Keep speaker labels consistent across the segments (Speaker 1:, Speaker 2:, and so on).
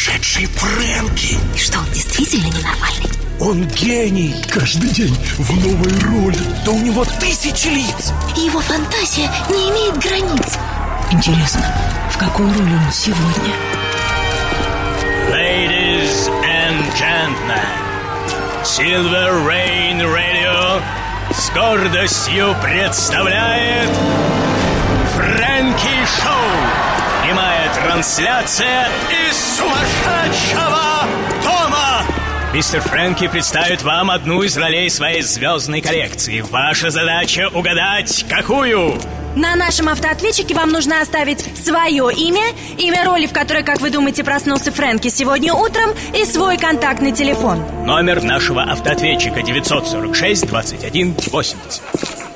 Speaker 1: сумасшедший Фрэнки.
Speaker 2: И что, он действительно ненормальный?
Speaker 1: Он гений. Каждый день в новой роли. Да у него тысячи лиц.
Speaker 2: И его фантазия не имеет границ.
Speaker 3: Интересно, в какой роли он сегодня?
Speaker 4: Ladies and gentlemen, Silver Rain Radio с гордостью представляет Фрэнки Шоу. Прямая трансляция из сумасшедшего дома. Мистер Фрэнки представит вам одну из ролей своей звездной коллекции. Ваша задача угадать, какую?
Speaker 5: На нашем автоответчике вам нужно оставить свое имя, имя роли, в которой, как вы думаете, проснулся Фрэнки сегодня утром, и свой контактный телефон.
Speaker 4: Номер нашего автоответчика 946 21 80.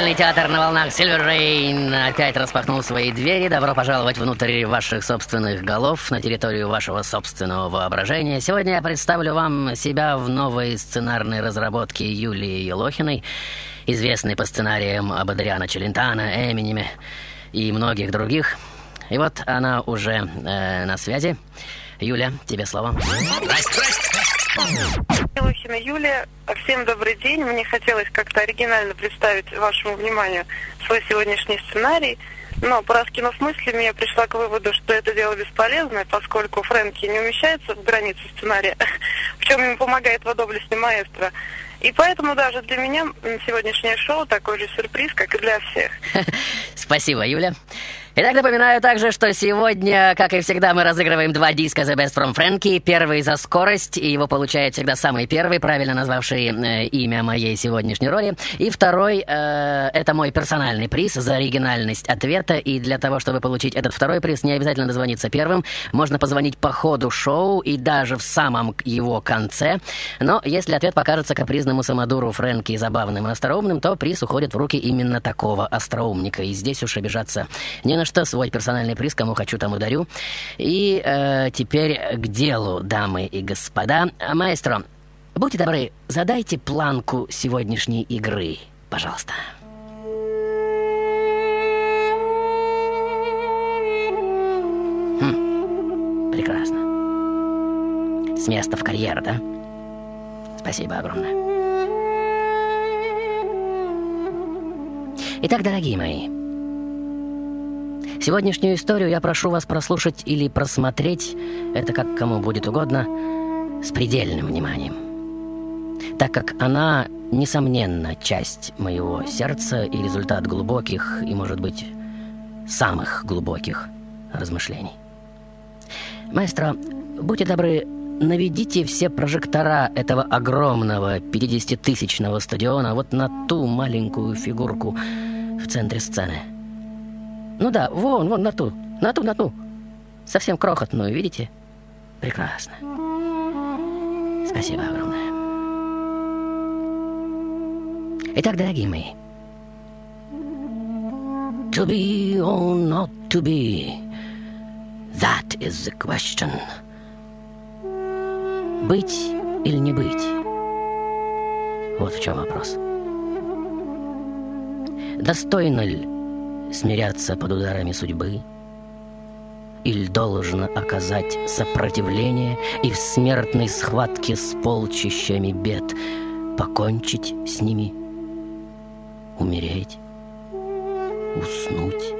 Speaker 6: Виртуальный театр на волнах Silver Rain опять распахнул свои двери. Добро пожаловать внутрь ваших собственных голов, на территорию вашего собственного воображения. Сегодня я представлю вам себя в новой сценарной разработке Юлии Елохиной, известной по сценариям об Адриано Челентано, Эминеме и многих других. И вот она уже э, на связи. Юля, тебе слово.
Speaker 7: Елухина Юлия. Всем добрый день. Мне хотелось как-то оригинально представить вашему вниманию свой сегодняшний сценарий. Но, пораскинув мыслями, я пришла к выводу, что это дело бесполезное, поскольку Фрэнки не умещается в границы сценария, в чем ему помогает его доблестный маэстро. И поэтому даже для меня сегодняшнее шоу такой же сюрприз, как и для всех.
Speaker 6: Спасибо, Юля. Итак, напоминаю также, что сегодня, как и всегда, мы разыгрываем два диска The Best from Frankie. Первый за скорость, и его получает всегда самый первый, правильно назвавший э, имя моей сегодняшней роли. И второй, э, это мой персональный приз за оригинальность ответа. И для того, чтобы получить этот второй приз, не обязательно дозвониться первым. Можно позвонить по ходу шоу и даже в самом его конце. Но если ответ покажется капризному самодуру Фрэнки забавным и остроумным, то приз уходит в руки именно такого остроумника. И здесь уж обижаться не на что. Свой персональный приз, кому хочу, тому дарю. И э, теперь к делу, дамы и господа. Маэстро, будьте добры, задайте планку сегодняшней игры, пожалуйста. Хм, прекрасно. С места в карьер, да? Спасибо огромное. Итак, дорогие мои, сегодняшнюю историю я прошу вас прослушать или просмотреть, это как кому будет угодно, с предельным вниманием. Так как она, несомненно, часть моего сердца и результат глубоких и, может быть, самых глубоких размышлений. Маэстро, будьте добры, наведите все прожектора этого огромного 50-тысячного стадиона вот на ту маленькую фигурку в центре сцены. Ну да, вон, вон, на ту, на ту, на ту. Совсем крохотную, видите? Прекрасно. Спасибо огромное. Итак, дорогие мои, To be or not to be? That is the question. Быть или не быть? Вот в чем вопрос. Достойно ли смиряться под ударами судьбы? Или должно оказать сопротивление и в смертной схватке с полчищами бед покончить с ними? Умереть? Уснуть?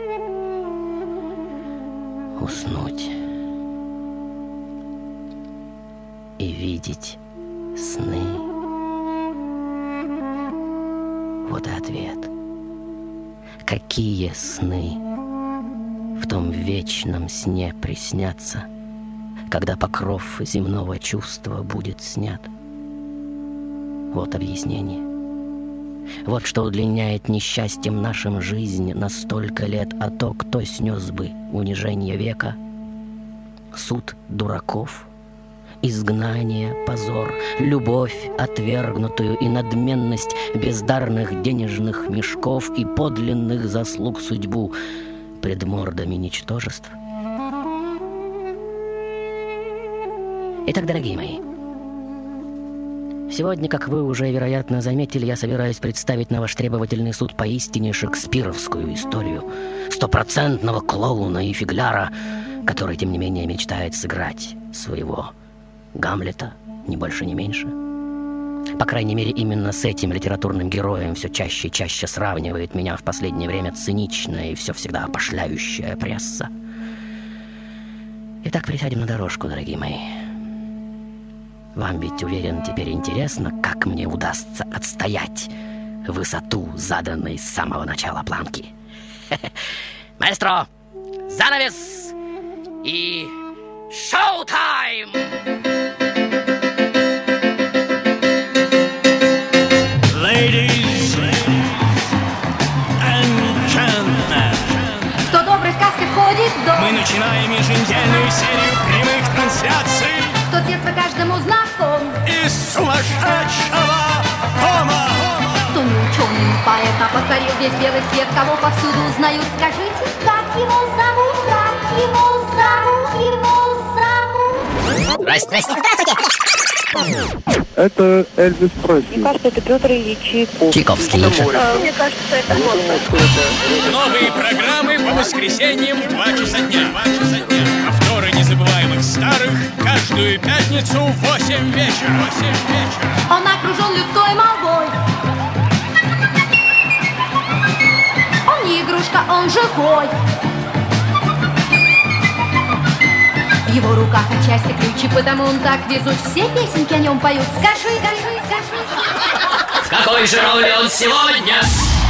Speaker 6: Уснуть. И видеть сны. Вот и ответ. Какие сны в том вечном сне приснятся, когда покров земного чувства будет снят? Вот объяснение. Вот что удлиняет несчастьем нашим жизнь на столько лет, а то, кто снес бы унижение века, суд дураков, изгнание, позор, любовь отвергнутую и надменность бездарных денежных мешков и подлинных заслуг судьбу пред мордами ничтожеств. Итак, дорогие мои, Сегодня, как вы уже, вероятно, заметили, я собираюсь представить на ваш требовательный суд поистине шекспировскую историю стопроцентного клоуна и фигляра, который, тем не менее, мечтает сыграть своего Гамлета, ни больше, ни меньше. По крайней мере, именно с этим литературным героем все чаще и чаще сравнивает меня в последнее время циничная и все всегда опошляющая пресса. Итак, присядем на дорожку, дорогие мои. Вам ведь, уверен, теперь интересно, как мне удастся отстоять высоту, заданной с самого начала планки. Маэстро, занавес и шоу-тайм!
Speaker 4: Ladies and gentlemen,
Speaker 8: Кто доброй сказки входит в дом,
Speaker 4: мы начинаем еженедельную серию прямых трансляций
Speaker 8: кто с детства каждому знаком,
Speaker 4: из сумасшедшего дома.
Speaker 8: кто не ученый, поэт, а покорил весь белый свет, кого повсюду узнают. Скажите, как его зовут, как его зовут, его
Speaker 6: Здрасте, здрасте.
Speaker 9: Это Эльвис Пресли.
Speaker 7: Кажется, это Петр Ильич
Speaker 6: Чайковский лучше.
Speaker 7: Мне кажется, это Моцарт.
Speaker 4: Новые программы по воскресеньям в 2 часа дня. 2 часа дня. Повторы незабываемых старых каждую пятницу в 8 вечера. 8 вечера.
Speaker 8: Он окружен людской молвой. Он не игрушка, он живой. В его руках отчасти ключи, потому он так везуч. Все песенки о нем поют. Скажи, скажи, скажи.
Speaker 4: В какой же роли он сегодня?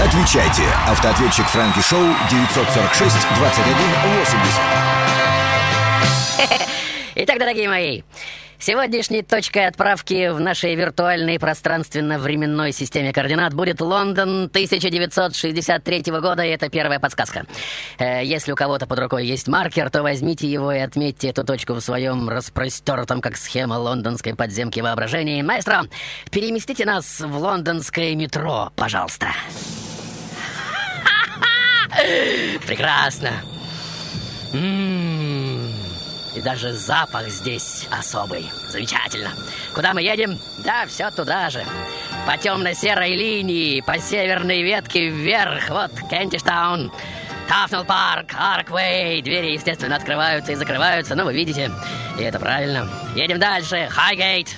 Speaker 1: Отвечайте. Автоответчик Фрэнки Шоу 946 21 80.
Speaker 6: Итак, дорогие мои, сегодняшней точкой отправки в нашей виртуальной пространственно-временной системе координат будет Лондон 1963 года, и это первая подсказка. Э, Если у кого-то под рукой есть маркер, то возьмите его и отметьте эту точку в своем распростертом, как схема лондонской подземки воображении. Маэстро, переместите нас в лондонское метро, пожалуйста. Прекрасно. М, И даже запах здесь особый. Замечательно. Куда мы едем? Да, все туда же. По темно-серой линии, по северной ветке вверх. Вот Кентиштаун. Тафнелл парк, Арквей. Двери, естественно, открываются и закрываются. Ну, вы видите. И это правильно. Едем дальше. Хайгейт.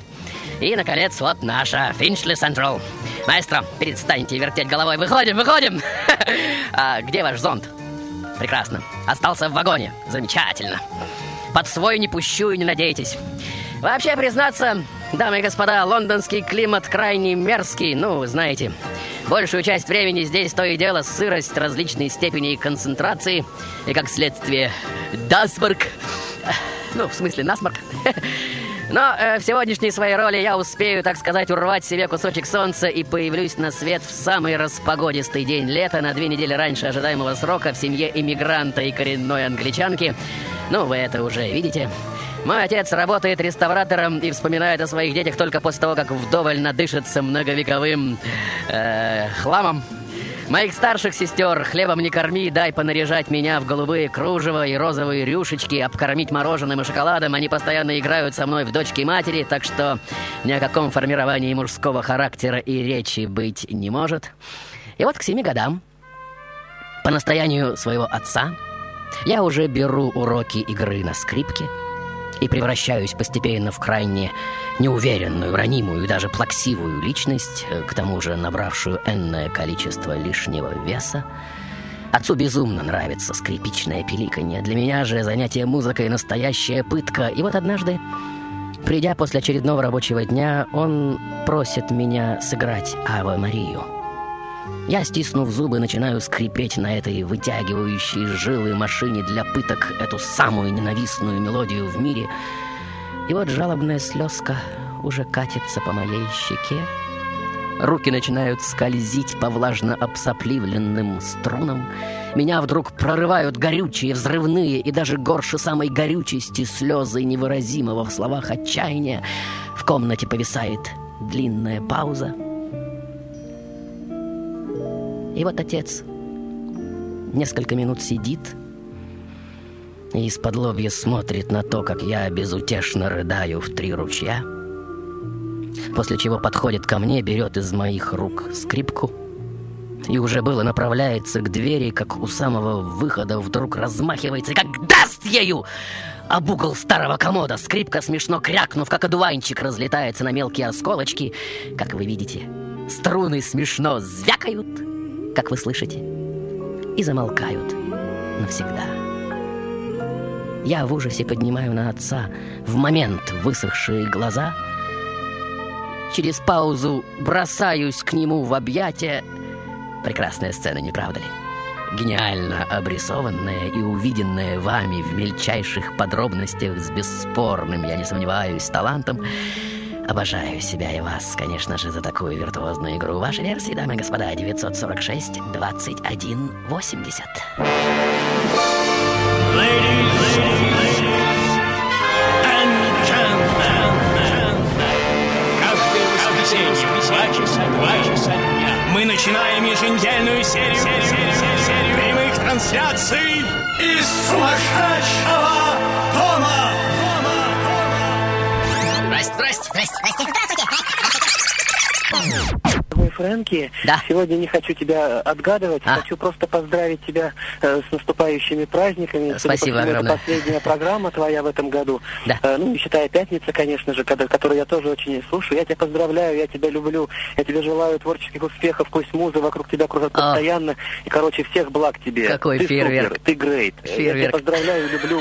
Speaker 6: И, наконец, вот наша Финчли Централ. Маэстро, перестаньте вертеть головой. Выходим, выходим. А где ваш зонт? Прекрасно. Остался в вагоне. Замечательно. Под свой не пущу и не надейтесь. Вообще, признаться, дамы и господа, лондонский климат крайне мерзкий, ну, знаете. Большую часть времени здесь то и дело сырость различной степени концентрации и, как следствие, дасморк. Ну, в смысле, насморк. Но э, в сегодняшней своей роли я успею, так сказать, урвать себе кусочек солнца и появлюсь на свет в самый распогодистый день лета на две недели раньше ожидаемого срока в семье иммигранта и коренной англичанки. Ну, вы это уже видите. Мой отец работает реставратором и вспоминает о своих детях только после того, как вдоволь надышится многовековым э, хламом. Моих старших сестер хлебом не корми, дай понаряжать меня в голубые кружева и розовые рюшечки, обкормить мороженым и шоколадом. Они постоянно играют со мной в дочки матери, так что ни о каком формировании мужского характера и речи быть не может. И вот к семи годам, по настоянию своего отца, я уже беру уроки игры на скрипке и превращаюсь постепенно в крайне неуверенную, ранимую и даже плаксивую личность, э, к тому же набравшую энное количество лишнего веса. Отцу безумно нравится скрипичное пиликанье. Для меня же занятие музыкой настоящая пытка. И вот однажды, придя после очередного рабочего дня, он просит меня сыграть Ава Марию. Я, стиснув зубы, начинаю скрипеть на этой вытягивающей жилы машине для пыток эту самую ненавистную мелодию в мире. И вот жалобная слезка уже катится по моей щеке. Руки начинают скользить по влажно обсопливленным струнам. Меня вдруг прорывают горючие, взрывные и даже горше самой горючести слезы невыразимого в словах отчаяния. В комнате повисает длинная пауза — и вот отец несколько минут сидит и из-под лобья смотрит на то, как я безутешно рыдаю в три ручья, после чего подходит ко мне, берет из моих рук скрипку и уже было направляется к двери, как у самого выхода вдруг размахивается и как даст ею об угол старого комода. Скрипка, смешно крякнув, как одуванчик, разлетается на мелкие осколочки. Как вы видите, струны смешно звякают, как вы слышите, и замолкают навсегда. Я в ужасе поднимаю на отца в момент высохшие глаза, через паузу бросаюсь к нему в объятия. Прекрасная сцена, не правда ли? Гениально обрисованная и увиденная вами в мельчайших подробностях с бесспорным, я не сомневаюсь, талантом — Обожаю себя и вас, конечно же, за такую виртуозную игру. Ваши версии, дамы и господа, 946 21 80.
Speaker 4: Мы начинаем еженедельную серию, серию, серию, серию прямых трансляций из сумасшедшего дома.
Speaker 10: Здрасте, здрасте, здрасте, здравствуйте.
Speaker 11: Фрэнки,
Speaker 6: Да.
Speaker 11: сегодня не хочу тебя отгадывать,
Speaker 6: А.
Speaker 11: хочу просто поздравить тебя э, с наступающими праздниками. Судя
Speaker 6: Спасибо
Speaker 11: всему,
Speaker 6: огромное.
Speaker 11: Это последняя программа твоя в этом году.
Speaker 6: Да.
Speaker 11: Э, ну, не считая пятница, конечно же, когда- которую я тоже очень слушаю. Я тебя поздравляю, я тебя люблю, я тебе желаю творческих успехов, пусть музы вокруг тебя кружат
Speaker 6: А.
Speaker 11: постоянно. И, короче, всех благ тебе.
Speaker 6: Какой
Speaker 11: ты
Speaker 6: фейерверк.
Speaker 11: супер, ты грейт. Я тебя
Speaker 6: Фейерверк.
Speaker 11: поздравляю, люблю.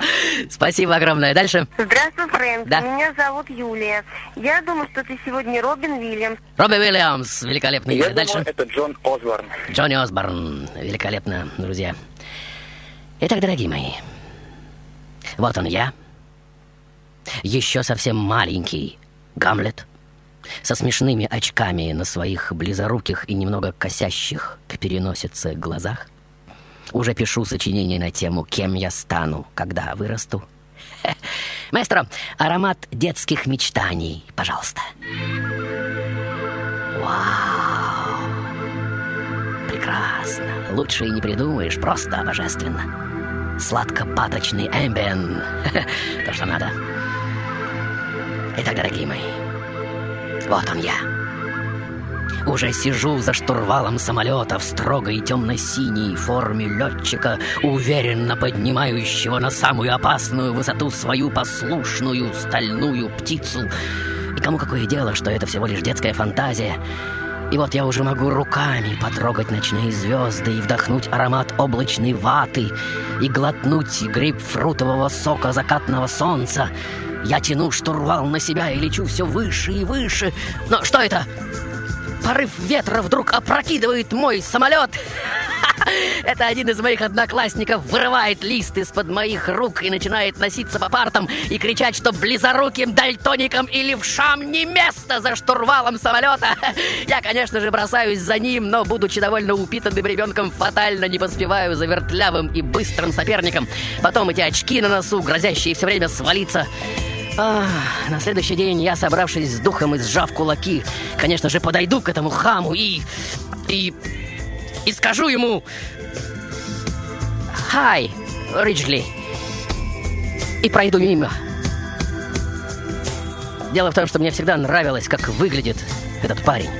Speaker 6: Спасибо огромное. Дальше.
Speaker 7: Здравствуй, Фрэнк.
Speaker 6: Да.
Speaker 7: Меня зовут Юлия. Я думаю, что ты сегодня Робин Уильямс.
Speaker 6: Робби Великолепный.
Speaker 11: Я
Speaker 6: Дальше.
Speaker 11: думаю, это Джон Осборн.
Speaker 6: Джонни Осборн. Великолепно, друзья. Итак, дорогие мои, вот он я. Еще совсем маленький Гамлет. Со смешными очками на своих близоруких и немного косящих к переносице глазах. Уже пишу сочинение на тему «Кем я стану, когда вырасту». Маэстро, аромат детских мечтаний, пожалуйста. Вау! Прекрасно. Лучше и не придумаешь, просто божественно. Сладко-паточный эмбиен. То, что надо. Итак, дорогие мои, вот он я. Уже сижу за штурвалом самолета в строгой темно-синей форме летчика, уверенно поднимающего на самую опасную высоту свою послушную стальную птицу. И кому какое дело, что это всего лишь детская фантазия? И вот я уже могу руками потрогать ночные звезды и вдохнуть аромат облачной ваты и глотнуть грейпфрутового сока закатного солнца. Я тяну штурвал на себя и лечу все выше и выше. Но что это? Порыв ветра вдруг опрокидывает мой самолет. Это один из моих одноклассников вырывает лист из-под моих рук и начинает носиться по партам и кричать, что близоруким дальтоникам и левшам не место за штурвалом самолета. Я, конечно же, бросаюсь за ним, но, будучи довольно упитанным ребенком, фатально не поспеваю за вертлявым и быстрым соперником. Потом эти очки на носу, грозящие все время свалиться. Ах, на следующий день я, собравшись с духом и сжав кулаки, конечно же, подойду к этому хаму и... и... и скажу ему «Хай, Риджли!» и пройду мимо. Дело в том, что мне всегда нравилось, как выглядит этот парень.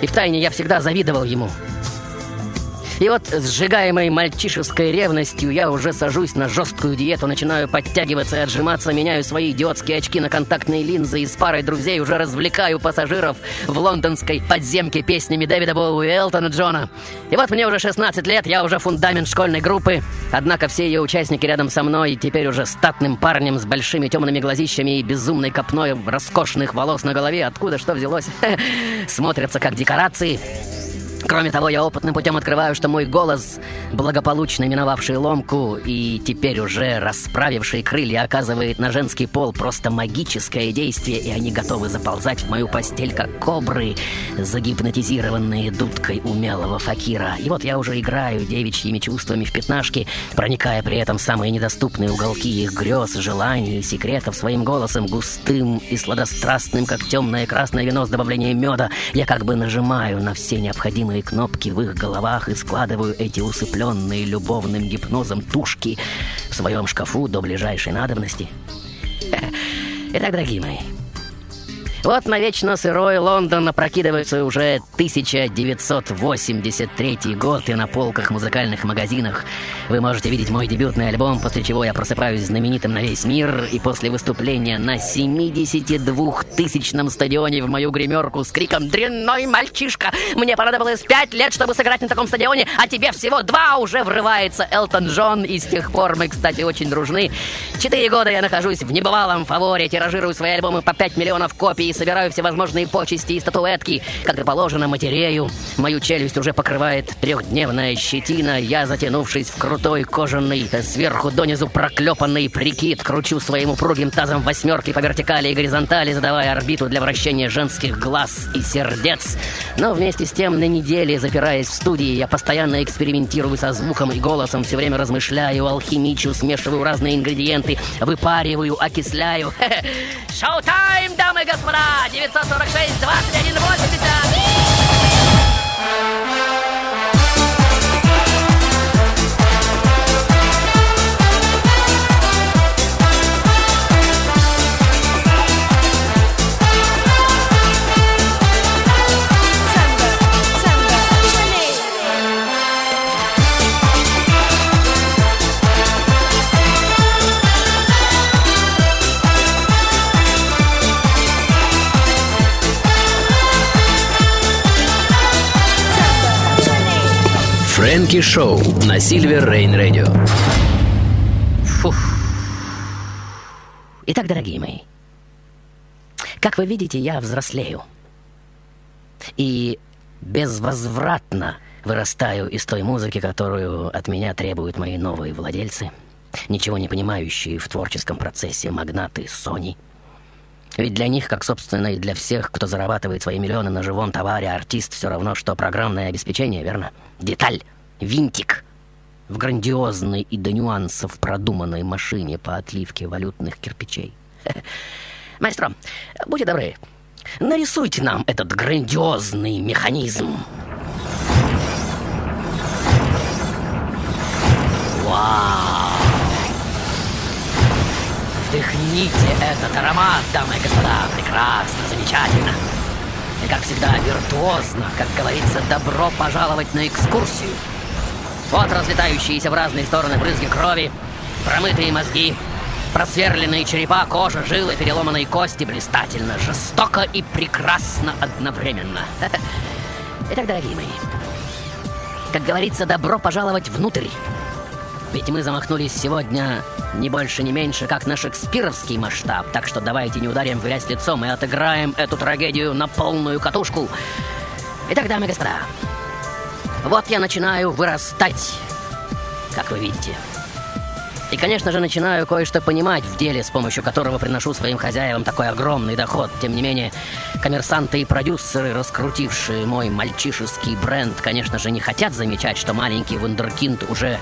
Speaker 6: И втайне я всегда завидовал ему – и вот, сжигаемой мальчишеской ревностью, я уже сажусь на жесткую диету, начинаю подтягиваться и отжиматься, меняю свои идиотские очки на контактные линзы и с парой друзей уже развлекаю пассажиров в лондонской подземке песнями Дэвида Боуи и Элтона Джона. И вот мне уже 16 лет, я уже фундамент школьной группы, однако все ее участники рядом со мной теперь уже статным парнем с большими темными глазищами и безумной копной роскошных волос на голове, откуда что взялось, смотрятся как декорации. Кроме того, я опытным путем открываю, что мой голос, благополучно миновавший ломку и теперь уже расправивший крылья, оказывает на женский пол просто магическое действие, и они готовы заползать в мою постель, как кобры, загипнотизированные дудкой умелого факира. И вот я уже играю девичьими чувствами в пятнашки, проникая при этом в самые недоступные уголки их грез, желаний и секретов своим голосом, густым и сладострастным, как темное красное вино с добавлением меда. Я как бы нажимаю на все необходимые невидимые кнопки в их головах и складываю эти усыпленные любовным гипнозом тушки в своем шкафу до ближайшей надобности. Итак, дорогие мои, вот на вечно сырой Лондон опрокидывается уже 1983 год, и на полках музыкальных магазинах вы можете видеть мой дебютный альбом, после чего я просыпаюсь знаменитым на весь мир, и после выступления на 72-тысячном стадионе в мою гримерку с криком «Дрянной мальчишка! Мне понадобилось пять лет, чтобы сыграть на таком стадионе, а тебе всего два!» уже врывается Элтон Джон, и с тех пор мы, кстати, очень дружны. Четыре года я нахожусь в небывалом фаворе, тиражирую свои альбомы по 5 миллионов копий, собираю всевозможжные почести и статуэтки. Как и положено, матерею. Мою челюсть уже покрывает трехдневная щетина. Я, затянувшись в крутой кожаный, сверху донизу проклепанный прикид, кручу своим упругим тазом восьмерки по вертикали и горизонтали, задавая орбиту для вращения женских глаз и сердец. Но вместе с тем, на неделе, запираясь в студии, я постоянно экспериментирую со звуком и голосом, все время размышляю, алхимичу, смешиваю разные ингредиенты, выпариваю, окисляю. Шоу-тайм, дамы господа! 946 21 80.
Speaker 12: Фрэнки Шоу на Сильвер Рейн Радио.
Speaker 6: Итак, дорогие мои, как вы видите, я взрослею. И безвозвратно вырастаю из той музыки, которую от меня требуют мои новые владельцы, ничего не понимающие в творческом процессе магнаты Sony. Ведь для них, как, собственно, и для всех, кто зарабатывает свои миллионы на живом товаре, артист все равно, что программное обеспечение, верно? Деталь винтик в грандиозной и до нюансов продуманной машине по отливке валютных кирпичей. Маэстро, будьте добры, нарисуйте нам этот грандиозный механизм. Вау! Вдохните этот аромат, дамы и господа. Прекрасно, замечательно. И, как всегда, виртуозно, как говорится, добро пожаловать на экскурсию. Вот разлетающиеся в разные стороны брызги крови, промытые мозги, просверленные черепа, кожа, жилы, переломанные кости блистательно, жестоко и прекрасно одновременно. Итак, дорогие мои, как говорится, добро пожаловать внутрь. Ведь мы замахнулись сегодня не больше, не меньше, как на шекспировский масштаб. Так что давайте не ударим в грязь лицом и отыграем эту трагедию на полную катушку. Итак, дамы и господа, вот я начинаю вырастать, как вы видите. И, конечно же, начинаю кое-что понимать в деле, с помощью которого приношу своим хозяевам такой огромный доход. Тем не менее, коммерсанты и продюсеры, раскрутившие мой мальчишеский бренд, конечно же, не хотят замечать, что маленький вундеркинд уже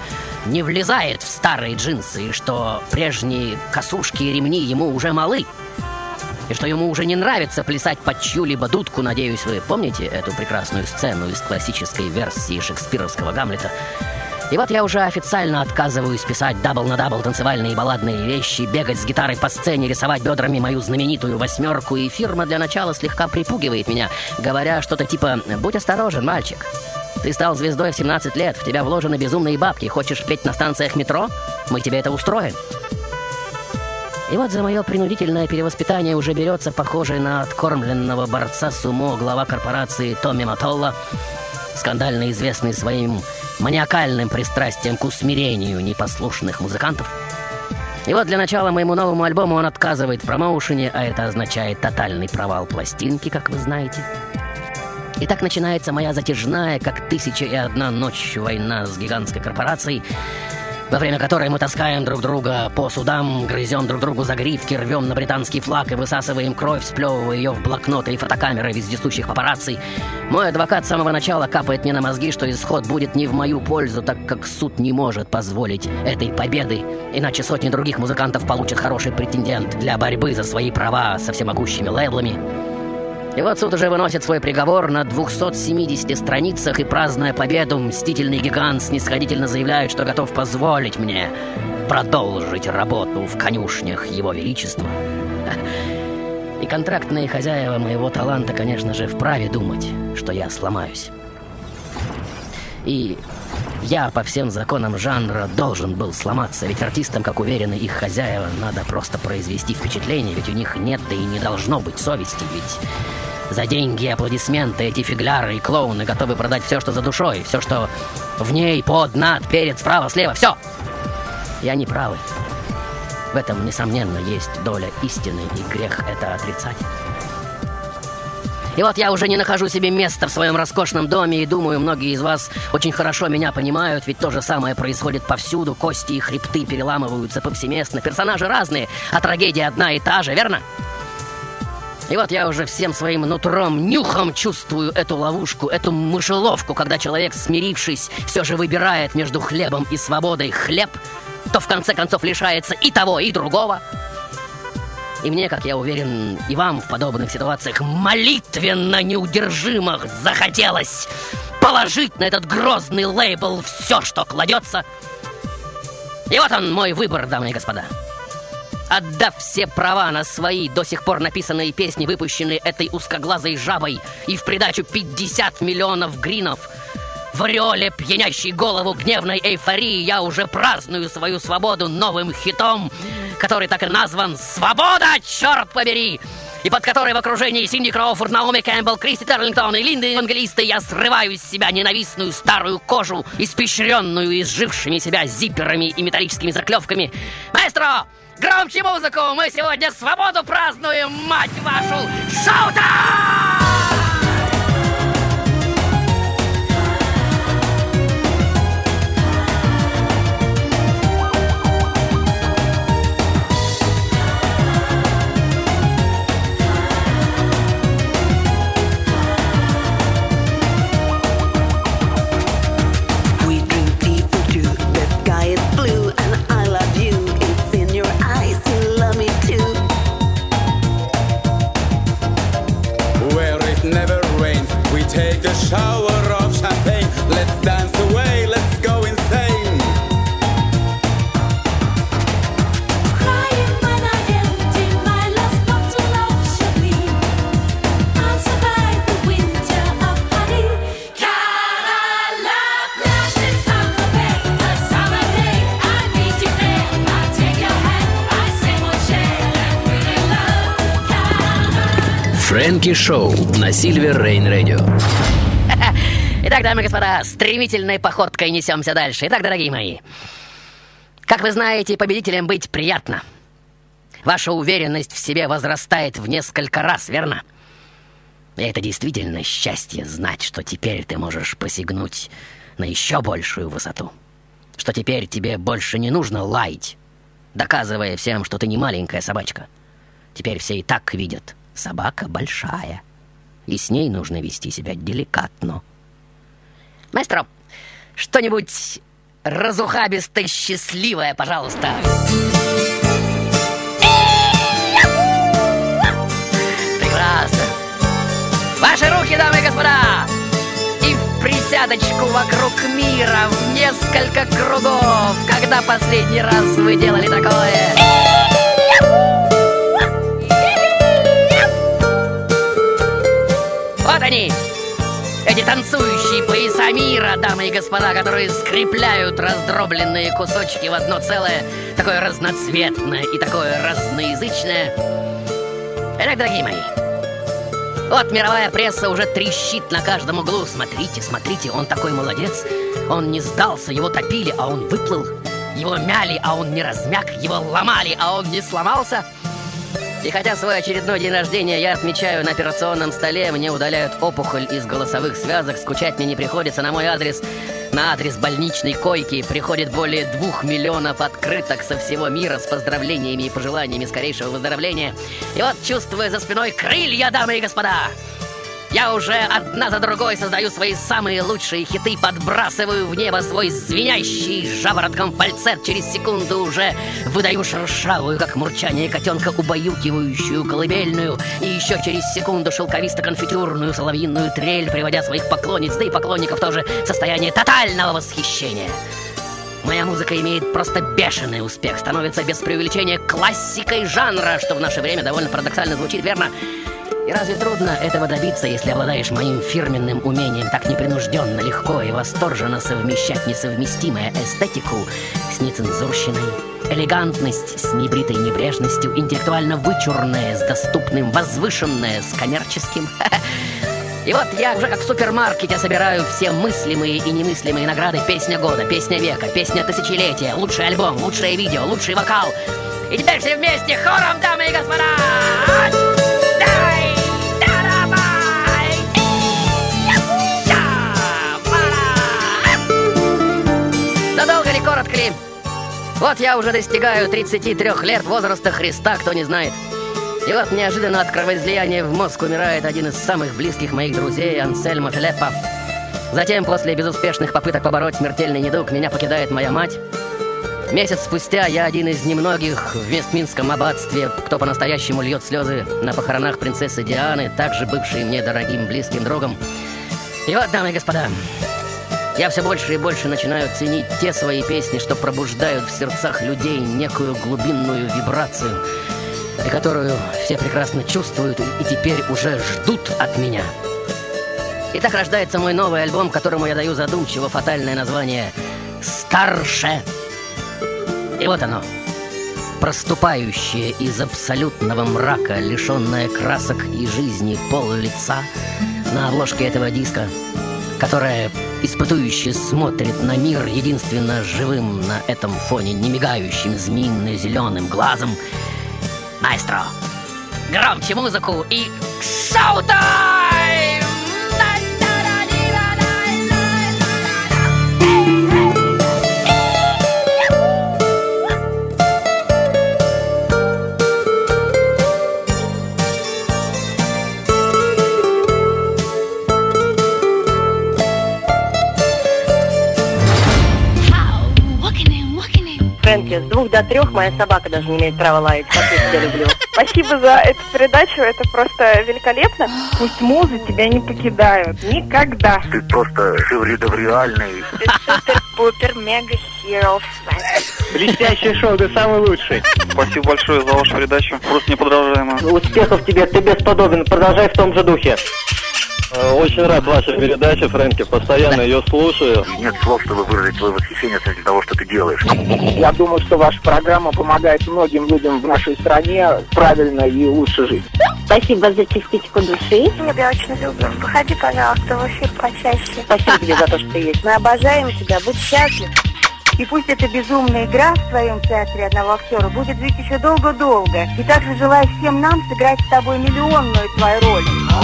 Speaker 6: не влезает в старые джинсы, и что прежние косушки и ремни ему уже малы. И что ему уже не нравится плясать под чью-либо дудку, надеюсь, вы помните эту прекрасную сцену из классической версии шекспировского Гамлета? И вот я уже официально отказываюсь писать double на double танцевальные и балладные вещи, бегать с гитарой по сцене, рисовать бедрами мою знаменитую восьмерку, и фирма для начала слегка припугивает меня, говоря что-то типа «Будь осторожен, мальчик». Ты стал звездой в 17 лет, в тебя вложены безумные бабки, хочешь петь на станциях метро? Мы тебе это устроим. И вот за мое принудительное перевоспитание уже берется похожий на откормленного борца сумо глава корпорации Томми Матолла, скандально известный своим маниакальным пристрастием к усмирению непослушных музыкантов. И вот для начала моему новому альбому он отказывает в промоушене, а это означает тотальный провал пластинки, как вы знаете. И так начинается моя затяжная, как тысяча и одна ночь война с гигантской корпорацией, во время которой мы таскаем друг друга по судам, грызем друг другу за гривки, рвем на британский флаг и высасываем кровь, сплевывая ее в блокноты и фотокамеры вездесущих папарацци. Мой адвокат с самого начала капает мне на мозги, что исход будет не в мою пользу, так как суд не может позволить этой победы, иначе сотни других музыкантов получат хороший претендент для борьбы за свои права со всемогущими лейблами. И вот суд уже выносит свой приговор на 270 страницах, и празднуя победу, мстительный гигант снисходительно заявляет, что готов позволить мне продолжить работу в конюшнях Его Величества. И контрактные хозяева моего таланта, конечно же, вправе думать, что я сломаюсь. И я по всем законам жанра должен был сломаться, ведь артистам, как уверены их хозяева, надо просто произвести впечатление, ведь у них нет, да и не должно быть совести, ведь за деньги и аплодисменты эти фигляры и клоуны готовы продать все, что за душой, все, что в ней, под, над, перед, справа, слева, все. И они правы. В этом, несомненно, есть доля истины, и грех это отрицать. И вот я уже не нахожу себе места в своем роскошном доме, и думаю, многие из вас очень хорошо меня понимают, ведь то же самое происходит повсюду, кости и хребты переламываются повсеместно, персонажи разные, а трагедия одна и та же, верно? И вот я уже всем своим нутром, нюхом чувствую эту ловушку, эту мышеловку, когда человек, смирившись, все же выбирает между хлебом и свободой хлеб, то в конце концов лишается и того, и другого. И мне, как я уверен, и вам в подобных ситуациях молитвенно неудержимо захотелось положить на этот грозный лейбл все, что кладется. И вот он, мой выбор, дамы и господа. Отдав все права на свои до сих пор написанные песни, выпущенные этой узкоглазой жабой, и в придачу 50 миллионов гринов, в ореоле пьянящей голову гневной эйфории я уже праздную свою свободу новым хитом, который так и назван «Свобода, черт побери!» и под которой в окружении Синди Кроуфорд, Наоми Кэмпбелл, Кристи Терлингтон и Линды Евангелисты я срываю из себя ненавистную старую кожу, испещренную изжившими себя зипперами и металлическими заклевками. Маэстро, громче музыку! Мы сегодня свободу празднуем, мать вашу! Шоу-таун!
Speaker 12: Фрэнки Шоу на Сильвер Рейн Радио.
Speaker 6: Итак, дамы и господа, стремительной походкой несемся дальше. Итак, дорогие мои, как вы знаете, победителем быть приятно. Ваша уверенность в себе возрастает в несколько раз, верно? И это действительно счастье знать, что теперь ты можешь посягнуть на еще большую высоту. Что теперь тебе больше не нужно лаять, доказывая всем, что ты не маленькая собачка. Теперь все и так видят. Собака большая, и с ней нужно вести себя деликатно. Маэстро, что-нибудь разухабистое, счастливое, пожалуйста. Прекрасно. Ваши руки, дамы и господа, и в присядочку вокруг мира в несколько кругов, когда последний раз вы делали такое. Yahoo! Вот они, эти танцующие пояса мира, дамы и господа, которые скрепляют раздробленные кусочки в одно целое, такое разноцветное и такое разноязычное. Итак, дорогие мои, вот мировая пресса уже трещит на каждом углу. Смотрите, смотрите, он такой молодец. Он не сдался, его топили, а он выплыл. Его мяли, а он не размяк. Его ломали, а он не сломался. И хотя свой очередной день рождения я отмечаю на операционном столе, мне удаляют опухоль из голосовых связок, скучать мне не приходится на мой адрес. На адрес больничной койки приходит более двух миллионов открыток со всего мира с поздравлениями и пожеланиями скорейшего выздоровления. И вот, чувствуя за спиной крылья, дамы и господа, я уже одна за другой создаю свои самые лучшие хиты, подбрасываю в небо свой звенящий жаворотком фальцет. Через секунду уже выдаю шершавую, как мурчание котенка, убаюкивающую колыбельную. И еще через секунду шелковисто-конфетюрную соловьиную трель, приводя своих поклонниц, да и поклонников тоже в состояние тотального восхищения. Моя музыка имеет просто бешеный успех, становится без преувеличения классикой жанра, что в наше время довольно парадоксально звучит, верно? И разве трудно этого добиться, если обладаешь моим фирменным умением так непринужденно, легко и восторженно совмещать несовместимое эстетику с нецензурщиной, элегантность с небритой небрежностью, интеллектуально вычурное с доступным, возвышенное с коммерческим? И вот я уже как в супермаркете собираю все мыслимые и немыслимые награды «Песня года», «Песня века», «Песня тысячелетия», «Лучший альбом», «Лучшее видео», «Лучший вокал». И теперь все вместе хором, дамы и господа! Вот я уже достигаю 33 лет возраста Христа, кто не знает. И вот неожиданно от кровоизлияния в мозг умирает один из самых близких моих друзей, Ансельмо Филеппо. Затем, после безуспешных попыток побороть смертельный недуг, меня покидает моя мать. Месяц спустя я один из немногих в Вестминском аббатстве, кто по-настоящему льет слезы на похоронах принцессы Дианы, также бывшей мне дорогим близким другом. И вот, дамы и господа, я все больше и больше начинаю ценить те свои песни, что пробуждают в сердцах людей некую глубинную вибрацию, и которую все прекрасно чувствуют и теперь уже ждут от меня. И так рождается мой новый альбом, которому я даю задумчиво фатальное название «Старше». И вот оно, проступающее из абсолютного мрака, лишенное красок и жизни пол лица на обложке этого диска, которая испытующе смотрит на мир единственно живым на этом фоне немигающим змеино-зеленым глазом. Маэстро, громче музыку и шоу-тайм!
Speaker 11: Фрэнки, с двух до трех моя собака даже не имеет права лаять, как я тебя люблю.
Speaker 13: Спасибо за эту передачу, это просто великолепно. Пусть музы тебя не покидают. Никогда.
Speaker 14: Ты просто шевридовреальный.
Speaker 7: Супер, мега хиро
Speaker 15: Блестящее шоу, ты самый лучший.
Speaker 16: Спасибо большое за вашу передачу. Просто неподражаемо.
Speaker 15: Успехов тебе, ты бесподобен. Продолжай в том же духе. Э, Очень рад вашей передаче, Фрэнки. Постоянно ее слушаю.
Speaker 14: Нет слов, чтобы выразить свое восхищение относительно того, что ты делаешь.
Speaker 15: Я думаю, что ваша программа помогает многим людям в нашей стране правильно и лучше жить.
Speaker 17: Спасибо за частичку души.
Speaker 7: Я тебя очень люблю. Выходи, пожалуйста, в эфир почаще.
Speaker 11: Спасибо тебе за то, что ты есть. Мы обожаем тебя, будь счастлив. И пусть эта безумная игра в твоем театре одного актера будет жить еще долго-долго. И также желаю всем нам сыграть с тобой миллионную твою роль.
Speaker 5: На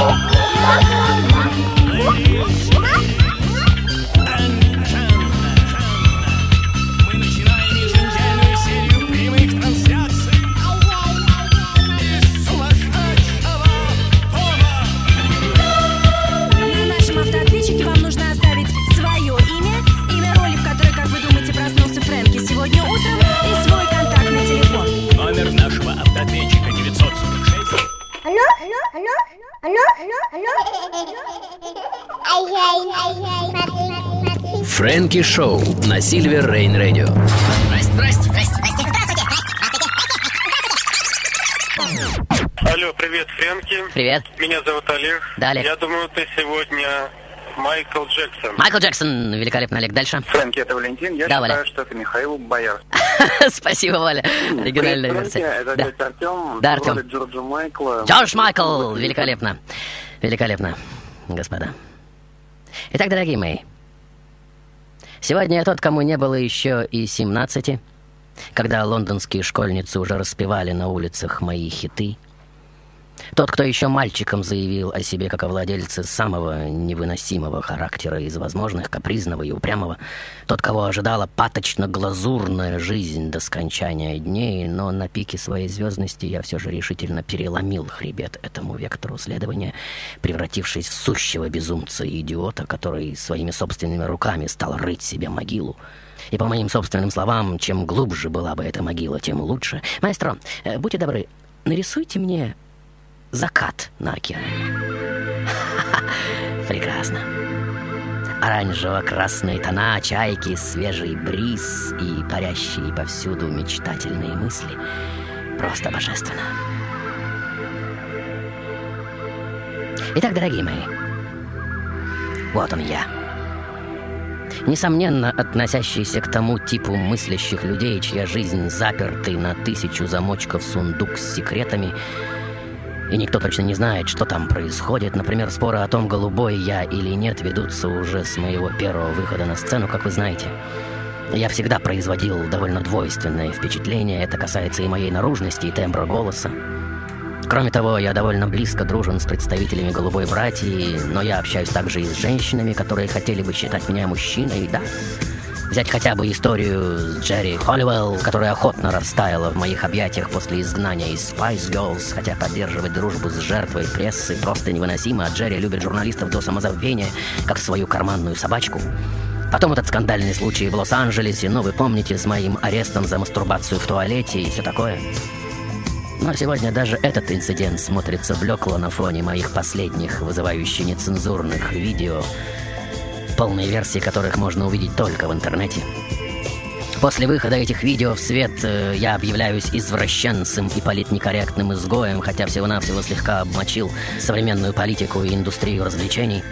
Speaker 5: нашем автоответчике вам нужно оставить свое имя, имя роли, в которой, как вы думаете, проснулся Фрэнки сегодня утром, и свой контактный телефон.
Speaker 4: Номер нашего автоответчика 946.
Speaker 17: Алло, алло, алло,
Speaker 12: Фрэнки Шоу на Сильвер Рейн Радио.
Speaker 9: Алло, привет, Фрэнки.
Speaker 6: Привет.
Speaker 9: Меня зовут Олег.
Speaker 6: Да, Олег.
Speaker 9: Я думаю, ты сегодня Майкл Джексон.
Speaker 6: Майкл Джексон, великолепно, Олег. Дальше.
Speaker 14: Фрэнки, это Валентин. Я
Speaker 6: Да,
Speaker 14: считаю,
Speaker 6: Валя.
Speaker 14: что это Михаил Боярский.
Speaker 6: Спасибо, Валя. Оригинальная версия.
Speaker 14: это
Speaker 6: Да.
Speaker 14: Артем.
Speaker 6: Да, Артем.
Speaker 14: Джорджа Майкла.
Speaker 6: Джордж Майкл! Великолепно. Великолепно, господа. Итак, дорогие мои, сегодня я тот, кому не было еще и 17, когда лондонские школьницы уже распевали на улицах мои хиты. Тот, кто еще мальчиком заявил о себе как о владельце самого невыносимого характера из возможных, капризного и упрямого. Тот, кого ожидала паточно-глазурная жизнь до скончания дней, но на пике своей звездности я все же решительно переломил хребет этому вектору следования, превратившись в сущего безумца и идиота, который своими собственными руками стал рыть себе могилу. И по моим собственным словам, чем глубже была бы эта могила, тем лучше. Маэстро, э, будьте добры, нарисуйте мне закат на океане. Прекрасно. Оранжево-красные тона, чайки, свежий бриз и парящие повсюду мечтательные мысли. Просто божественно. Итак, дорогие мои, вот он я. Несомненно, относящийся к тому типу мыслящих людей, чья жизнь запертый на тысячу замочков сундук с секретами, и никто точно не знает, что там происходит. Например, споры о том, голубой я или нет, ведутся уже с моего первого выхода на сцену, как вы знаете. Я всегда производил довольно двойственное впечатление. Это касается и моей наружности, и тембра голоса. Кроме того, я довольно близко дружен с представителями голубой братьи, но я общаюсь также и с женщинами, которые хотели бы считать меня мужчиной, да. Взять хотя бы историю Джерри Холливелл, которая охотно растаяла в моих объятиях после изгнания из Spice Girls, хотя поддерживать дружбу с жертвой прессы просто невыносимо, а Джерри любит журналистов до самозабвения, как свою карманную собачку. Потом этот скандальный случай в Лос-Анджелесе, ну вы помните, с моим арестом за мастурбацию в туалете и все такое. Но сегодня даже этот инцидент смотрится блекло на фоне моих последних, вызывающих нецензурных видео, полные версии которых можно увидеть только в интернете. После выхода этих видео в свет э, я объявляюсь извращенцем и политнекорректным изгоем, хотя всего-навсего слегка обмочил современную политику и индустрию развлечений.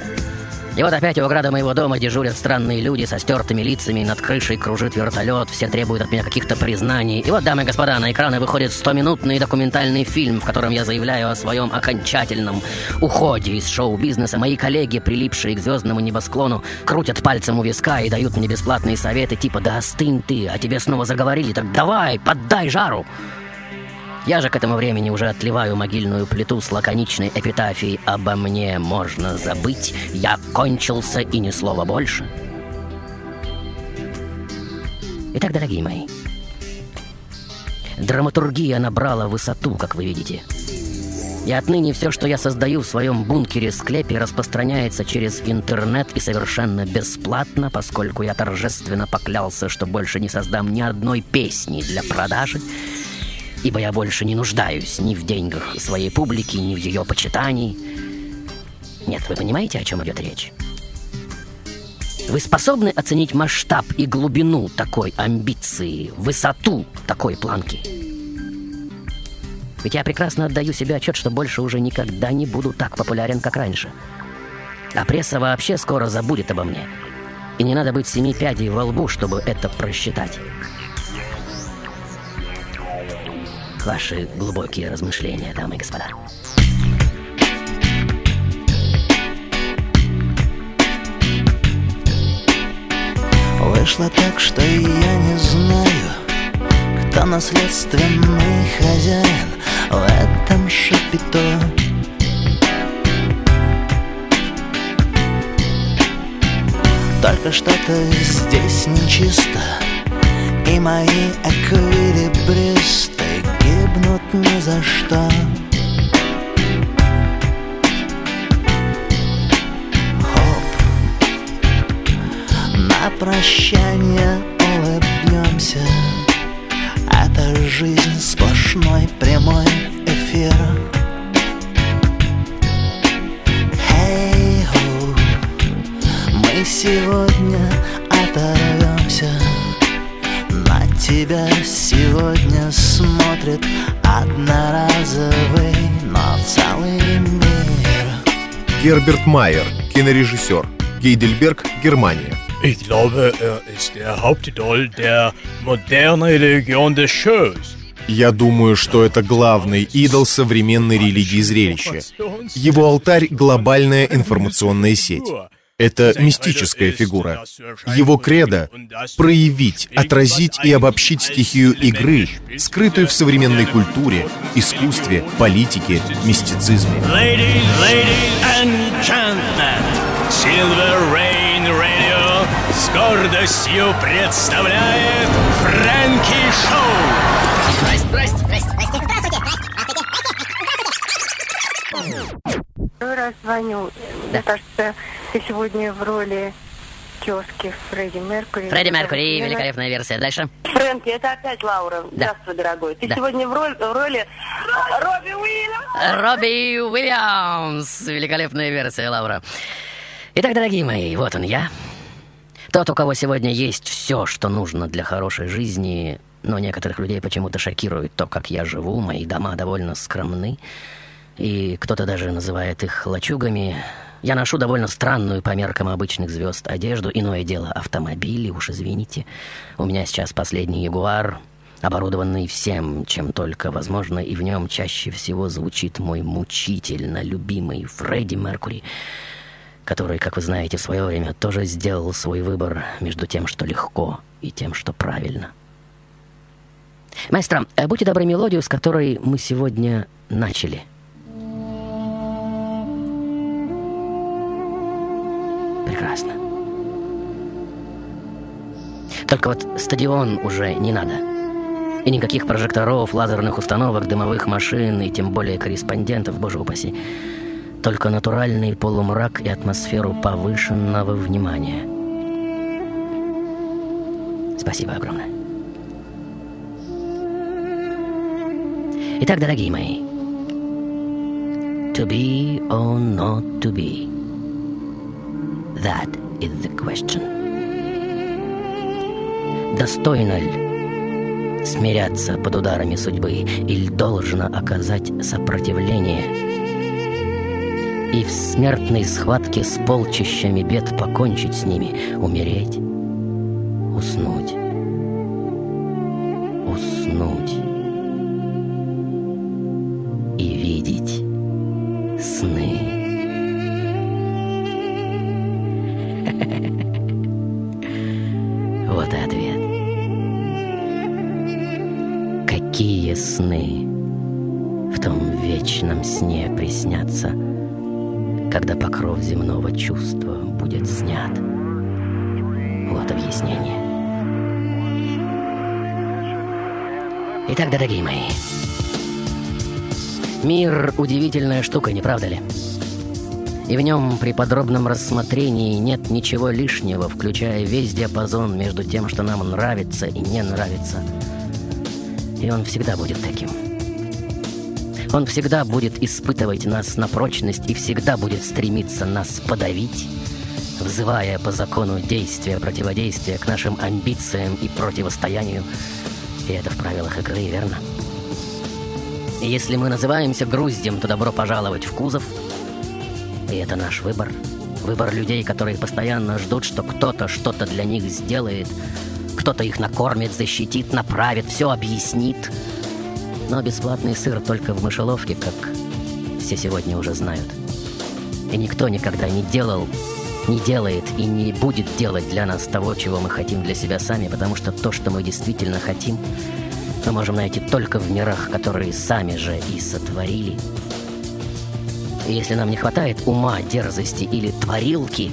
Speaker 6: И вот опять у ограды моего дома дежурят странные люди со стертыми лицами, над крышей кружит вертолет, все требуют от меня каких-то признаний. И вот, дамы и господа, на экраны выходит 100-минутный документальный фильм, в котором я заявляю о своем окончательном уходе из шоу-бизнеса. Мои коллеги, прилипшие к звездному небосклону, крутят пальцем у виска и дают мне бесплатные советы, типа «Да остынь ты, а тебе снова заговорили, так давай, поддай жару!» Я же к этому времени уже отливаю могильную плиту с лаконичной эпитафией «Обо мне можно забыть, я кончился и ни слова больше». Итак, дорогие мои, драматургия набрала высоту, как вы видите. И отныне все, что я создаю в своем бункере-склепе, распространяется через интернет и совершенно бесплатно, поскольку я торжественно поклялся, что больше не создам ни одной песни для продажи, ибо я больше не нуждаюсь ни в деньгах своей публики, ни в ее почитании. Нет, вы понимаете, о чем идет речь? Вы способны оценить масштаб и глубину такой амбиции, высоту такой планки? Ведь я прекрасно отдаю себе отчет, что больше уже никогда не буду так популярен, как раньше. А пресса вообще скоро забудет обо мне. И не надо быть семи пядей во лбу, чтобы это просчитать. Ваши глубокие размышления, дамы и господа.
Speaker 18: Вышло так, что я не знаю, кто наследственный хозяин в этом шапито. Только что-то здесь нечисто, и мои эквилибристы гибнут ни за что. На прощание улыбнемся. Это жизнь сплошной прямой эфир. Хей-хоу Мы сегодня тебя сегодня смотрит одноразовый, но целый мир.
Speaker 19: Герберт Майер, кинорежиссер. Гейдельберг, Германия.
Speaker 1: Ich glaube, er ist der Hauptidol der modernen Religion des Shows.
Speaker 19: Я думаю, что это главный идол современной религии зрелища. Его алтарь — глобальная информационная сеть. Это мистическая фигура. Его кредо — проявить, отразить и обобщить стихию игры, скрытую в современной культуре, искусстве, политике, мистицизме.
Speaker 4: Ladies, ladies с гордостью представляет Фрэнки Шоу.
Speaker 10: Здрасте, здрасте,
Speaker 7: Второй раз звоню. Мне кажется, ты сегодня в роли тезки Фредди Меркури.
Speaker 6: Фредди Меркури,
Speaker 7: Лена-
Speaker 6: великолепная версия. Дальше.
Speaker 7: Фрэнки, это опять Лаура. Здравствуй, дорогой. Ты
Speaker 6: Да.
Speaker 7: сегодня в, роль- в роли Робби Уильямс.
Speaker 6: Робби Уильямс. Великолепная версия, Лаура. Итак, дорогие мои, вот он я. Тот, у кого сегодня есть все, что нужно для хорошей жизни, но некоторых людей почему-то шокирует то, как я живу. Мои дома довольно скромны. И кто-то даже называет их лачугами. Я ношу довольно странную по меркам обычных звезд одежду. Иное дело автомобили, уж извините. У меня сейчас последний Ягуар, оборудованный всем, чем только возможно, и в нем чаще всего звучит мой мучительно любимый Фредди Меркури, который, как вы знаете, в свое время тоже сделал свой выбор между тем, что легко, и тем, что правильно. Маэстро, э, будьте добры мелодию, с которой мы сегодня начали. Прекрасно. Только вот стадион уже не надо. И никаких прожекторов, лазерных установок, дымовых машин и тем более корреспондентов, боже упаси. Только натуральный полумрак и атмосферу повышенного внимания. Спасибо огромное. Итак, дорогие мои, to be or not to be, that is the question. Достойно ли смиряться под ударами судьбы или должно оказать сопротивление и в смертной схватке с полчищами бед покончить с ними, умереть, уснуть, Какие сны в том вечном сне приснятся, когда покров земного чувства будет снят? Вот объяснение. Итак, дорогие мои, мир — удивительная штука, не правда ли? И в нем при подробном рассмотрении нет ничего лишнего, включая весь диапазон между тем, что нам нравится и не нравится. И он всегда будет таким. Он всегда будет испытывать нас на прочность и всегда будет стремиться нас подавить, взывая по закону действия, противодействия к нашим амбициям и противостоянию. И это в правилах игры, верно? И если мы называемся груздем, то добро пожаловать в кузов — и это наш выбор. Выбор людей, которые постоянно ждут, что кто-то что-то для них сделает. Кто-то их накормит, защитит, направит, все объяснит. Но бесплатный сыр только в мышеловке, как все сегодня уже знают. И никто никогда не делал, не делает и не будет делать для нас того, чего мы хотим для себя сами, потому что то, что мы действительно хотим, мы можем найти только в мирах, которые сами же и сотворили. И если нам не хватает ума, дерзости или творилки,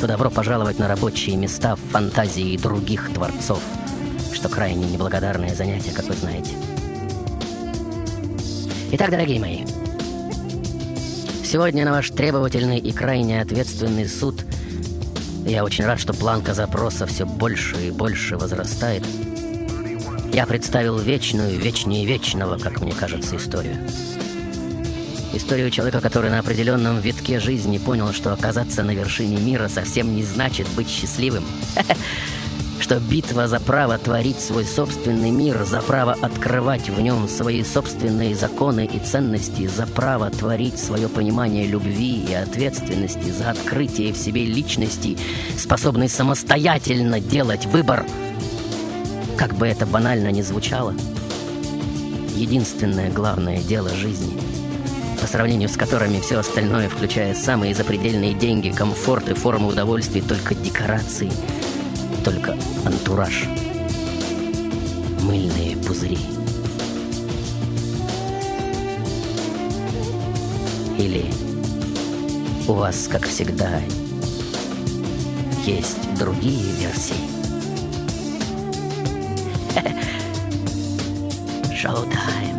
Speaker 6: то добро пожаловать на рабочие места в фантазии других творцов, что крайне неблагодарное занятие, как вы знаете. Итак, дорогие мои, сегодня на ваш требовательный и крайне ответственный суд я очень рад, что планка запроса все больше и больше возрастает. Я представил вечную, вечнее вечного, как мне кажется, историю. Историю человека, который на определенном витке жизни понял, что оказаться на вершине мира совсем не значит быть счастливым. что битва за право творить свой собственный мир, за право открывать в нем свои собственные законы и ценности, за право творить свое понимание любви и ответственности, за открытие в себе личности, способной самостоятельно делать выбор, как бы это банально ни звучало, единственное главное дело жизни — по сравнению с которыми все остальное, включая самые запредельные деньги, комфорт и формы удовольствий, только декорации, только антураж. Мыльные пузыри. Или у вас, как всегда, есть другие версии? Шоу-тайм.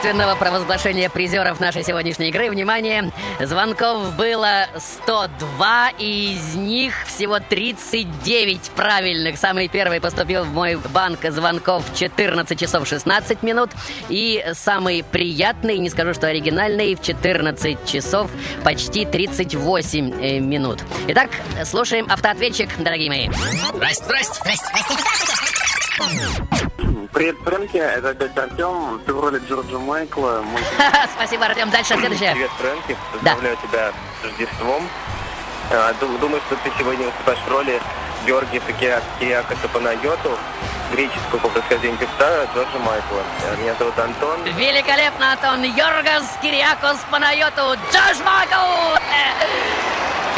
Speaker 6: Торжественного провозглашения призеров нашей сегодняшней игры. Внимание! Звонков было 102, и из них всего 39 правильных. Самый первый поступил в мой банк звонков в 14 часов 16 минут. И самый приятный, не скажу, что оригинальный, в 14 часов почти 38 э, минут. Итак, слушаем автоответчик, дорогие мои.
Speaker 10: Здрасте, здрасте, здрасте, здрасте.
Speaker 14: Привет, Фрэнки, это опять Артем, ты в роли Джорджа Майкла. Мы-
Speaker 6: Спасибо, Артем. Дальше следующее.
Speaker 14: Привет, Фрэнки, поздравляю тебя с Рождеством. Дум- Думаю, что ты сегодня выступаешь в роли Георгия Кириак- Кириакоса Панайоту, греческого по происхождению певца Джорджа Майкла. А, Меня зовут Антон.
Speaker 6: Великолепно, Антон Йоргас Кириакос Панайоту Джош Майкл!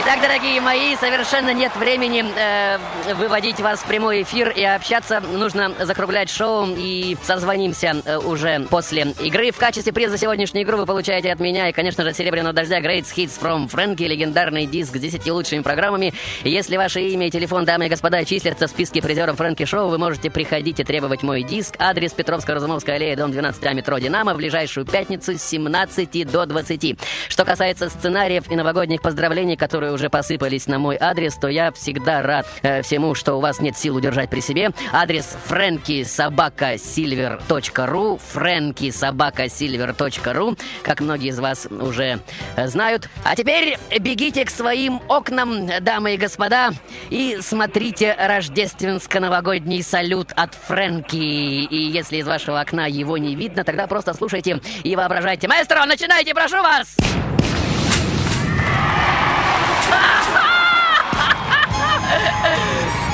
Speaker 6: Итак, дорогие мои, совершенно нет времени э, выводить вас в прямой эфир и общаться. Нужно закруглять шоу и созвонимся э, уже после игры. В качестве приза за сегодняшнюю игру вы получаете от меня и, конечно же, Серебряного Дождя Great Hits from Frankie, легендарный диск с 10 лучшими программами. Если ваше имя и телефон, дамы и господа, числятся в списке призеров Фрэнки Шоу, вы можете приходить и требовать мой диск. Адрес Петровско-Разумовская аллея, дом 12А, метро «Динамо» в ближайшую пятницу с 17 до 20. Что касается сценариев и новогодних поздравлений, которые уже посыпались на мой адрес, то я всегда рад э, всему, что у вас нет сил удержать при себе. Адрес фрэнки собака silver.ru фрэнки собака silver.ru как многие из вас уже э, знают. А теперь бегите к своим окнам, дамы и господа, и смотрите рождественско-новогодний салют от Фрэнки. И если из вашего окна его не видно, тогда просто слушайте и воображайте. Маэстро, начинайте, прошу вас!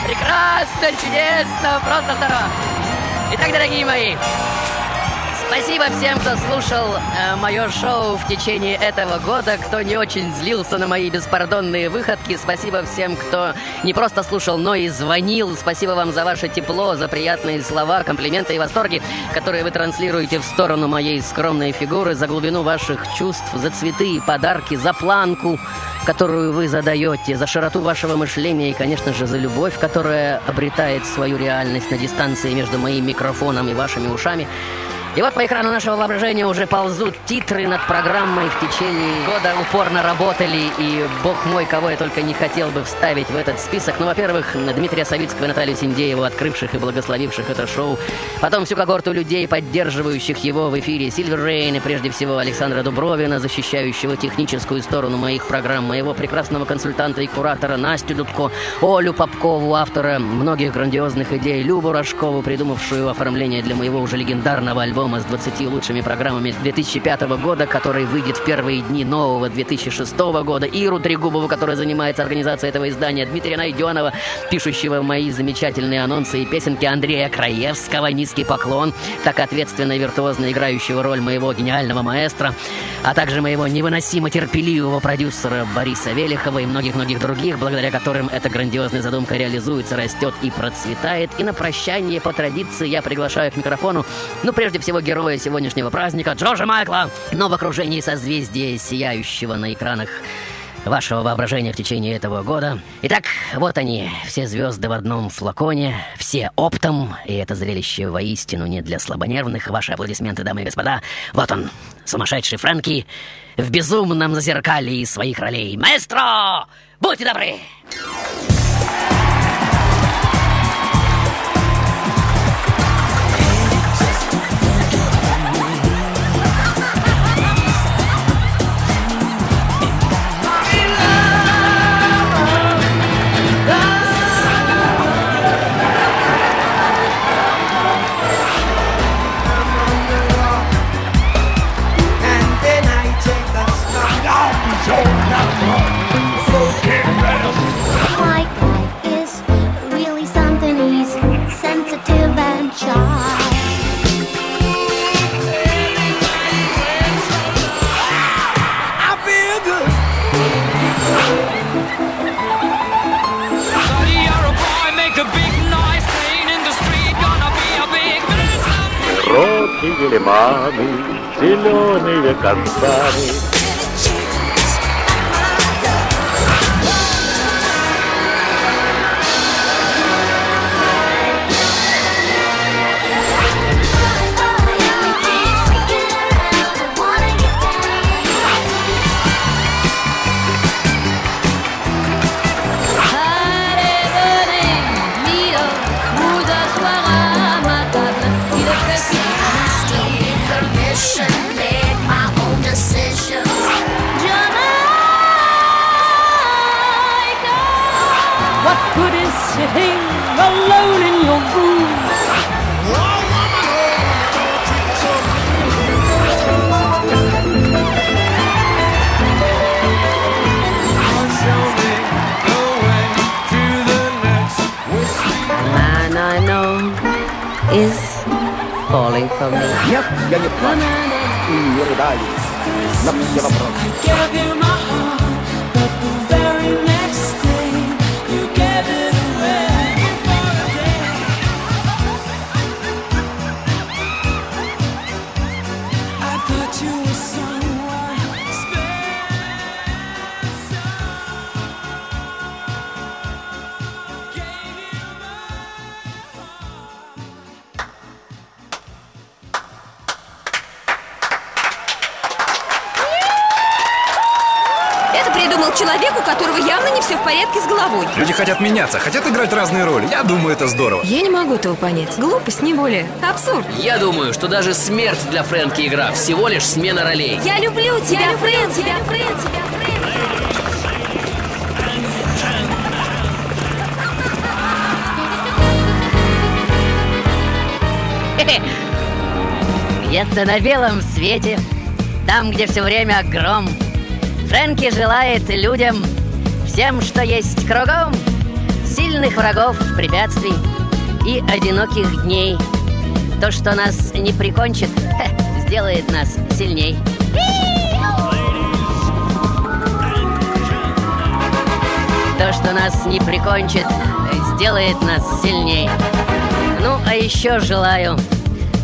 Speaker 6: Прекрасно, чудесно, просто здорово. Итак, дорогие мои, спасибо всем, кто слушал э, мое шоу в течение этого года, кто не очень злился на мои беспардонные выходки. Спасибо всем, кто не просто слушал, но и звонил. Спасибо вам за ваше тепло, за приятные слова, комплименты и восторги, которые вы транслируете в сторону моей скромной фигуры, за глубину ваших чувств, за цветы и подарки, за планку, которую вы задаете, за широту вашего мышления и, конечно же, за любовь, которая обретает свою реальность на дистанции между моим микрофоном и вашими ушами. И вот по экрану нашего воображения уже ползут титры над программой в течение года упорно работали, и бог мой, кого я только не хотел бы вставить в этот список. Ну, во-первых, Дмитрия Савицкого и Наталью Синдееву, открывших и благословивших это шоу. Потом всю когорту людей, поддерживающих его в эфире Сильвер Рейн, и прежде всего Александра Дубровина, защищающего техническую сторону моих программ, моего прекрасного консультанта и куратора Настю Дудко, Олю Попкову, автора многих грандиозных идей, Любу Рожкову, придумавшую оформление для моего уже легендарного альбома с 20 лучшими программами 2005 года, который выйдет в первые дни нового 2006 года, Иру Трегубову, которая занимается организацией этого издания, Дмитрия Найденова, пишущего мои замечательные анонсы и песенки Андрея Краевского, низкий поклон, так ответственно и виртуозно играющего роль моего гениального маэстро, а также моего невыносимо терпеливого продюсера Бориса Велихова и многих-многих других, благодаря которым эта грандиозная задумка реализуется, растет и процветает. И на прощание по традиции я приглашаю к микрофону, ну, прежде всего, героя сегодняшнего праздника, Джорджа Майкла, но в окружении созвездия, сияющего на экранах вашего воображения в течение этого года. Итак, вот они, все звезды в одном флаконе, все оптом, и это зрелище воистину не для слабонервных. Ваши аплодисменты, дамы и господа. Вот он, сумасшедший Фрэнки, в безумном зазеркалье своих ролей. Маэстро, будьте добры! Falling for me.
Speaker 20: Нет, я не плачу и не
Speaker 21: Люди хотят меняться, хотят играть разные роли. Я думаю, это здорово.
Speaker 22: Я не могу этого понять. Глупость, не более. Абсурд.
Speaker 12: Я думаю, что даже смерть для Фрэнки игра всего лишь смена ролей.
Speaker 22: Я люблю тебя, Фрэн, тебя, Фрэн, тебя,
Speaker 6: Где-то на белом свете, там, где все время гром, Фрэнки желает людям всем, что есть кругом, Сильных врагов, препятствий и одиноких дней. То, что нас не прикончит, хе, сделает нас сильней. То, что нас не прикончит, сделает нас сильней. Ну, а еще желаю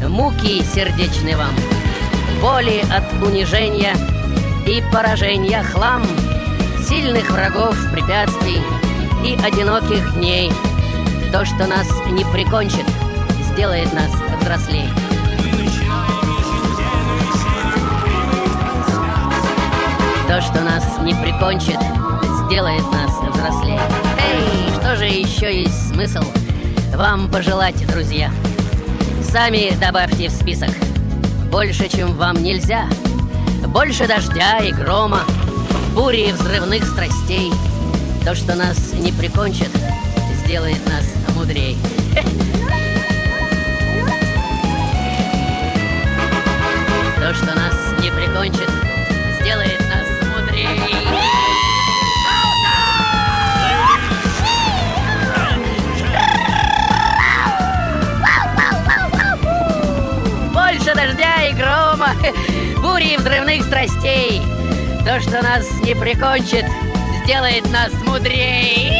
Speaker 6: муки сердечной вам, боли от унижения и поражения хлам, Сильных врагов, препятствий и одиноких дней. То, что нас не прикончит, сделает нас взрослее. То, что нас не прикончит, сделает нас взрослее. Эй, что же еще есть смысл вам пожелать, друзья? Сами добавьте в список. Больше, чем вам нельзя. Больше дождя и грома бури и взрывных страстей. То, что нас не прикончит, сделает нас мудрей. То, что нас не прикончит, сделает нас мудрей. Больше дождя и грома, бури и взрывных страстей. То, что нас не прикончит, сделает нас мудрей.